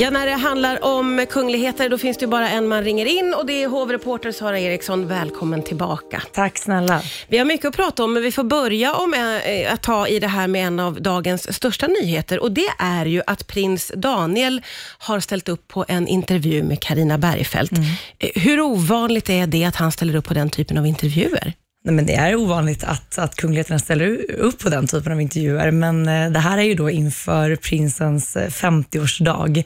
Ja, när det handlar om kungligheter då finns det ju bara en man ringer in och det är hovreporter Sara Eriksson. Välkommen tillbaka. Tack snälla. Vi har mycket att prata om, men vi får börja om eh, att ta i det här med en av dagens största nyheter och det är ju att prins Daniel har ställt upp på en intervju med Karina Bergfeldt. Eh, Hur ovanligt är det att han ställer upp på den typen av intervjuer? Nej, men det är ovanligt att, att kungligheterna ställer upp på den typen av intervjuer, men eh, det här är ju då inför prinsens eh, 50-årsdag.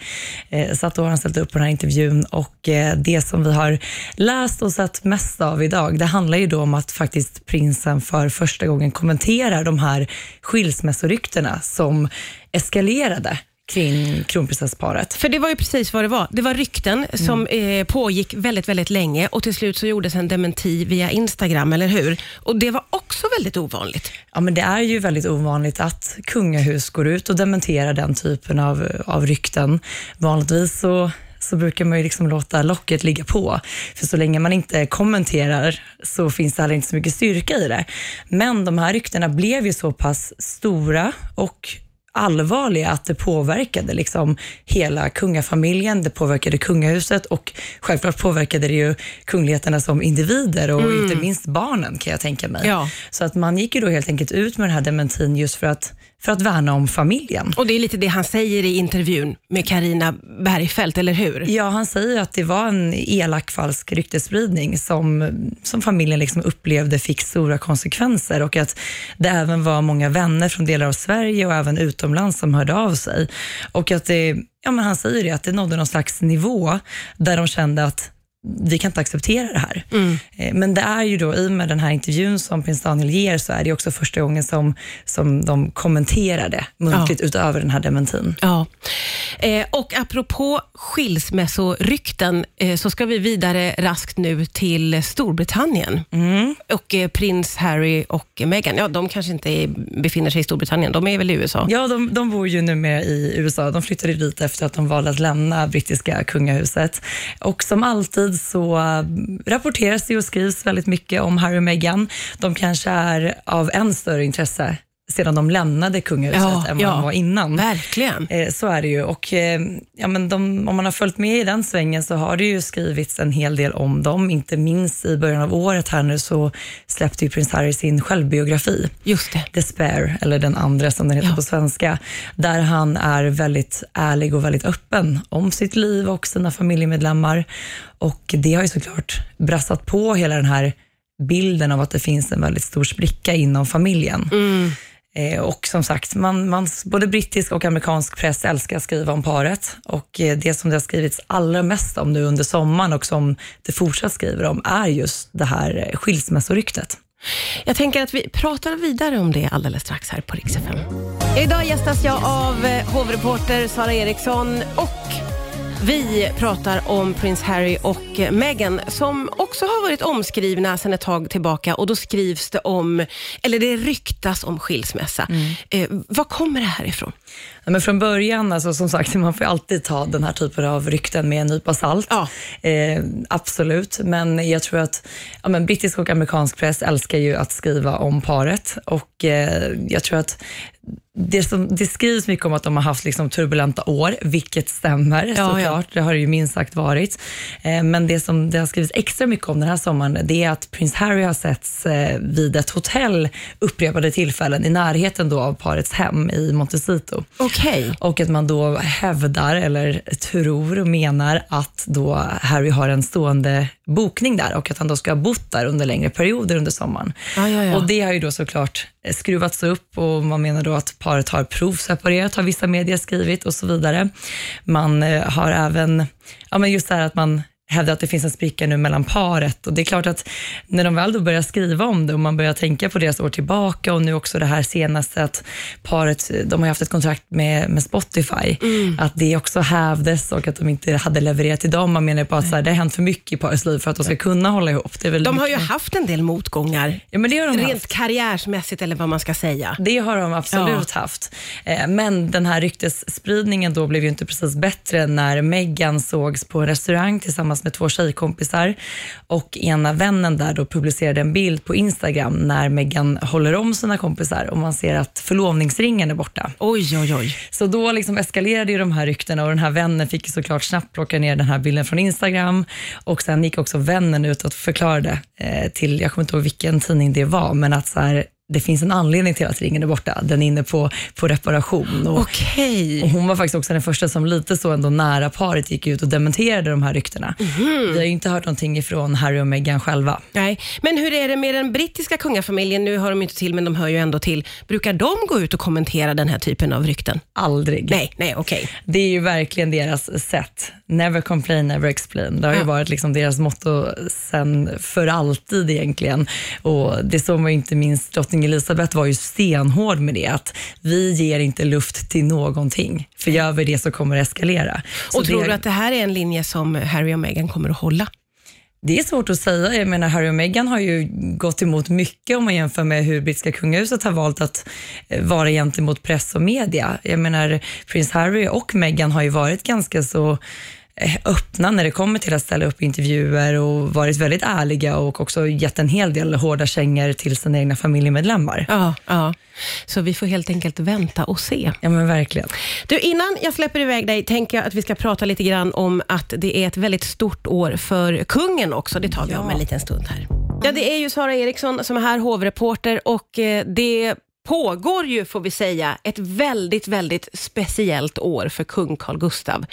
Eh, så att då har han ställt upp på den här intervjun och det som vi har läst och sett mest av idag, det handlar ju då om att faktiskt prinsen för första gången kommenterar de här skilsmässoryktena som eskalerade kring kronprinsessparet. För det var ju precis vad det var. Det var rykten som eh, pågick väldigt, väldigt länge och till slut så gjordes en dementi via Instagram, eller hur? Och det var också väldigt ovanligt. Ja, men det är ju väldigt ovanligt att kungahus går ut och dementerar den typen av, av rykten. Vanligtvis så, så brukar man ju liksom låta locket ligga på, för så länge man inte kommenterar så finns det heller inte så mycket styrka i det. Men de här ryktena blev ju så pass stora och allvarliga att det påverkade liksom hela kungafamiljen, det påverkade kungahuset och självklart påverkade det ju kungligheterna som individer och inte minst barnen kan jag tänka mig. Ja. Så att man gick ju då helt enkelt ut med den här dementin just för att, för att värna om familjen. Och det är lite det han säger i intervjun med Karina Bergfeldt, eller hur? Ja, han säger att det var en elak falsk ryktesspridning som, som familjen liksom upplevde fick stora konsekvenser och att det även var många vänner från delar av Sverige och även utomlands som hörde av sig. Och att det, ja men han säger det, att det nådde någon slags nivå där de kände att vi kan inte acceptera det här. Eh, Men det är ju då, i och med den här intervjun som prins Daniel ger, så är det också första gången som, som de kommenterade muntligt utöver den här dementin. Ja. Eh, och apropå skilsmässorykten eh, så ska vi vidare raskt nu till Storbritannien. Och eh, prins Harry och Meghan, ja de kanske inte befinner sig i Storbritannien, de är väl i USA? Ja, de, de bor ju numera i USA. De flyttade dit efter att de valde att lämna brittiska kungahuset. Och som alltid så rapporteras det och skrivs väldigt mycket om Harry och Meghan. De kanske är av än större intresse sedan de lämnade kungahuset Ja, än vad ja. de var innan. Verkligen. Eh, Så är det ju. Och, eh, ja, men de, om man har följt med i den svängen så har det ju skrivits en hel del om dem. Inte minst i början av året här nu så släppte ju prins Harry sin självbiografi. Just det. Despair, eller den andra som den heter Ja. på svenska, där han är väldigt ärlig och väldigt öppen om sitt liv och sina familjemedlemmar. Och det har ju såklart brassat på hela den här bilden av att det finns en väldigt stor spricka inom familjen. Eh, Eh, och som sagt, man, man, både brittisk och amerikansk press älskar att skriva om paret. Och eh, det som det har skrivits allra mest om nu under sommaren och som det fortsatt skriver om är just det här eh, skilsmässoryktet. Jag tänker att vi pratar vidare om det alldeles strax här på Rix FM. Idag gästas jag av hovreporter Sara Eriksson och vi pratar om prins Harry och Meghan som också har varit omskrivna sedan ett tag tillbaka och då skrivs det om, eller det ryktas om skilsmässa. Eh, var kommer det här ifrån? Ja, men från början, alltså, som sagt, man får alltid ta den här typen av rykten med en nypa salt. Ja. Eh, absolut, men jag tror att ja, men brittisk och amerikansk press älskar ju att skriva om paret och eh, jag tror att det, som, det skrivs mycket om att de har haft liksom turbulenta år, vilket stämmer Ja, såklart. Det har det ju minst sagt varit. Eh, men det som det har skrivits extra mycket om den här sommaren, det är att prins Harry har setts eh, vid ett hotell upprepade tillfällen i närheten då av parets hem i Montecito. Okej. Och att man då hävdar, eller tror och menar att då Harry har en stående bokning där och att han då ska ha bott där under längre perioder under sommaren. Ja, ja, ja. Och det har ju då såklart skruvats upp och man menar då att paret har provseparerat, har vissa medier skrivit och så vidare. Man eh, har även, ja men just det här att man hävdar att det finns en spricka nu mellan paret och det är klart att när de väl då börjar skriva om det och man börjar tänka på deras år tillbaka och nu också det här senaste att paret, de har haft ett kontrakt med, med Spotify, Mm. att det också hävdes och att de inte hade levererat till dem. Man menar på att så här, det har hänt för mycket i parets liv för att de ska kunna hålla ihop. De har ju mycket- haft en del motgångar, ja, men det har de haft. rent karriärsmässigt eller vad man ska säga. Det har de absolut haft. Eh, Men den här ryktesspridningen då blev ju inte precis bättre när Meghan sågs på en restaurang tillsammans tillsammans med två tjejkompisar och ena vännen där då publicerade en bild på Instagram när Meghan håller om sina kompisar och man ser att förlovningsringen är borta. Oj, oj, oj. Så då liksom eskalerade ju de här ryktena och den här vännen fick ju såklart snabbt plocka ner den här bilden från Instagram och sen gick också vännen ut och förklarade eh, till, jag kommer inte ihåg vilken tidning det var, men att så här, det finns en anledning till att ringen är borta. Den är inne på, på reparation. Och, Okej. och hon var faktiskt också den första som lite så ändå nära paret gick ut och dementerade de här ryktena. Mhm. Vi har ju inte hört någonting ifrån Harry och Meghan själva. Nej, men hur är det med den brittiska kungafamiljen? Nu hör de inte till, men de hör ju ändå till. Brukar de gå ut och kommentera den här typen av rykten? Aldrig. Nej, nej, okej. Det är ju verkligen deras sätt. Never complain, never explain. Det har ju Ja. varit liksom deras motto sen för alltid egentligen. Och Det såg man ju inte minst, drottning Elizabeth var ju stenhård med det, att vi ger inte luft till någonting. För gör vi det så kommer det eskalera. Så Och tror det, du att det här är en linje som Harry och Meghan kommer att hålla? det är svårt att säga. Jag menar, Harry och Meghan har ju gått emot mycket om man jämför med hur brittiska kungahuset har valt att eh, vara gentemot press och media. Jag menar, prins Harry och Meghan har ju varit ganska så öppna när det kommer till att ställa upp intervjuer och varit väldigt ärliga och också gett en hel del hårda kängor till sina egna familjemedlemmar. Ja, ja. Så vi får helt enkelt vänta och se. Ja men verkligen. Du, innan jag släpper iväg dig tänker jag att vi ska prata lite grann om att det är ett väldigt stort år för kungen också. Det tar vi om en liten stund här. Ja, det är ju Sara Eriksson som är här, hovreporter och eh, det pågår ju, får vi säga, ett väldigt, väldigt speciellt år för kung Carl Gustav.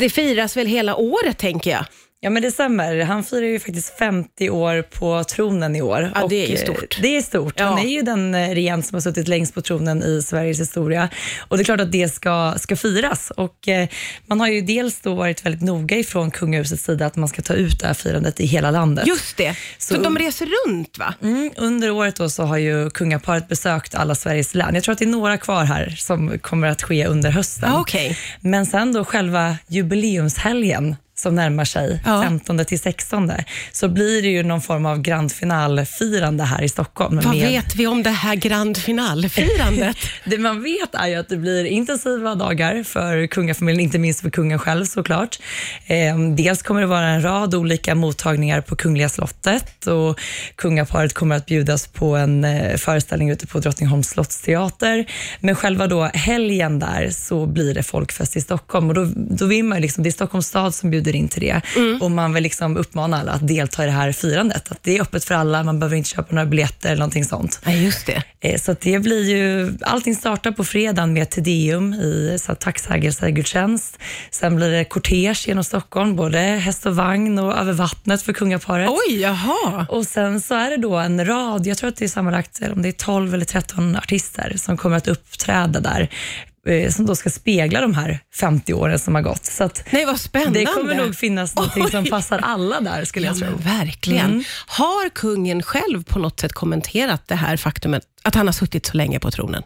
Det firas väl hela året, tänker jag. Ja men det stämmer. Han firar ju faktiskt 50 år på tronen i år. Ja, det är eh, stort. Det är stort. Ja. Han är ju den eh, regent som har suttit längst på tronen i Sveriges historia. Och det är klart att det ska, ska firas. Och eh, man har ju dels då varit väldigt noga ifrån kungahusets sida att man ska ta ut det här firandet i hela landet. Just det, Så- för de reser runt va? Mm, under året då så har ju kungaparet besökt alla Sveriges län. Jag tror att det är några kvar här som kommer att ske under hösten. Ja, okej. Men sen då själva jubileumshelgen som närmar sig, Ja. 15 till 16, så blir det ju någon form av grand finalfirande här i Stockholm. Vad med- vet vi om det här grand final-firandet? Det man vet är ju att det blir intensiva dagar för kungafamiljen, inte minst för kungen själv såklart. Eh, dels kommer det vara en rad olika mottagningar på Kungliga slottet och kungaparet kommer att bjudas på en eh, föreställning ute på Drottningholms slottsteater. Men själva då helgen där så blir det folkfest i Stockholm och då, då vill man ju liksom, det är Stockholms stad som bjuder in till det och man vill liksom uppmana alla att delta i det här firandet. Att det är öppet för alla, man behöver inte köpa några biljetter eller någonting sånt. Nej, just det. Eh, Så det blir ju, allting startar på fredagen med Tedeum i tacksägelsägudstjänst. Sen blir det kortege genom Stockholm, både häst och vagn och över vattnet för kungaparet. Oj, jaha. Och sen så är det då en rad, jag tror att det är sammanlagt om det är 12 eller 13 artister som kommer att uppträda där som då ska spegla de här 50 åren som har gått. Så Nej, vad spännande. det kommer nog finnas något som passar alla där skulle Ja, jag tro. men verkligen. Mm. Har kungen själv på något sätt kommenterat det här faktumet att han har suttit så länge på tronen?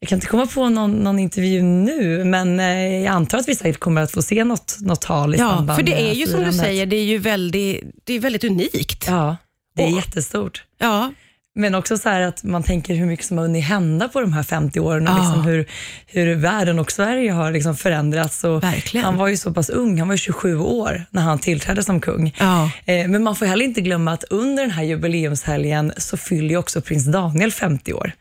Jag kan inte komma på någon, någon intervju nu, men eh, jag antar att vi säkert kommer att få se något, något tal i Ja, samband för det med är ju som du säger, det är ju väldigt, det är väldigt unikt. Ja, det är Och- jättestort. Ja, Men också så att man tänker hur mycket som har hunnit hända på de här 50 åren och Ja. liksom hur, hur världen och Sverige har liksom förändrats. Och Verkligen. Han var ju så pass ung, han var ju 27 år när han tillträdde som kung. Ja. Eh, Men man får heller inte glömma att under den här jubileumshelgen så fyller ju också prins Daniel 50 år.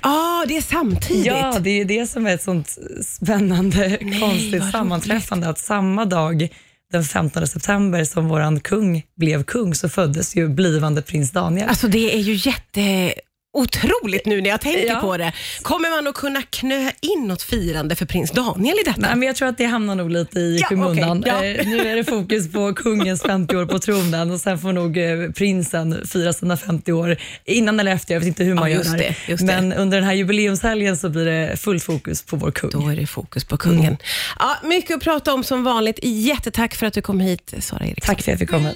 ah, det är samtidigt. Ja, det är det som är ett sånt spännande, vad konstigt sammanträffande. Att samma dag, den 15 september, som våran kung blev kung, så föddes ju blivande prins Daniel. Alltså det är ju jätte... Otroligt nu när jag tänker Ja. på det. Kommer man att kunna knö in något firande för prins Daniel i detta? Nej, men jag tror att det hamnar nog lite i Ja, skymundan. okej, ja. Eh, Nu är det fokus på kungens 50 år på tronen och sen får nog eh, prinsen fira sina 50 år innan eller efter. Jag vet inte hur man Ja, gör det, det. Men under den här jubileumshelgen så blir det fullt fokus på vår kung. Då är det fokus på kungen. Ja, mycket att prata om som vanligt. Jättetack för att du kom hit, Sara Eriksson. Tack för att jag fick komma.